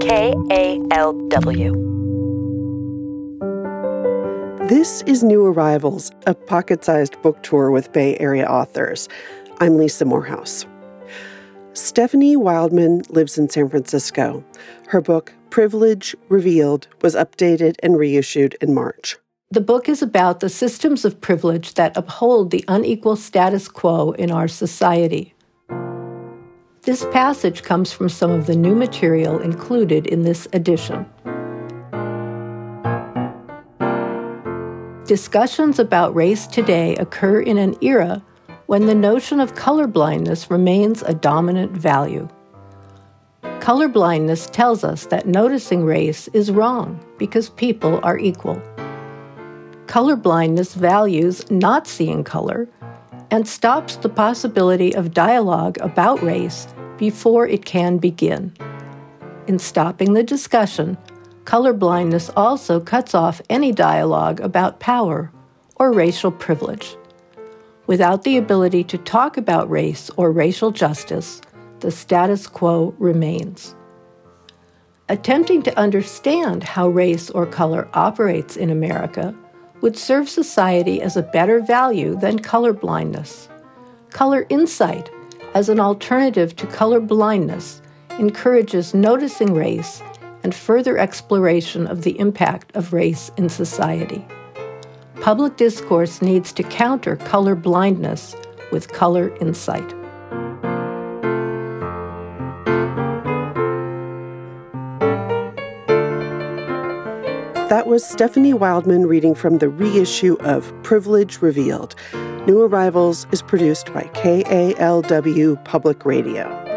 KALW. This is New Arrivals, a pocket sized book tour with Bay Area authors. I'm Lisa Morehouse. Stephanie Wildman lives in San Francisco. Her book, Privilege Revealed, was updated and reissued in March. The book is about the systems of privilege that uphold the unequal status quo in our society. This passage comes from some of the new material included in this edition. Discussions about race today occur in an era when the notion of colorblindness remains a dominant value. Colorblindness tells us that noticing race is wrong because people are equal. Colorblindness values not seeing color and stops the possibility of dialogue about race before it can begin. In stopping the discussion, colorblindness also cuts off any dialogue about power or racial privilege. Without the ability to talk about race or racial justice, the status quo remains. Attempting to understand how race or color operates in America would serve society as a better value than color blindness. Color insight, as an alternative to color blindness, encourages noticing race and further exploration of the impact of race in society. Public discourse needs to counter color blindness with color insight. That was Stephanie Wildman reading from the reissue of Privilege Revealed. New Arrivals is produced by KALW Public Radio.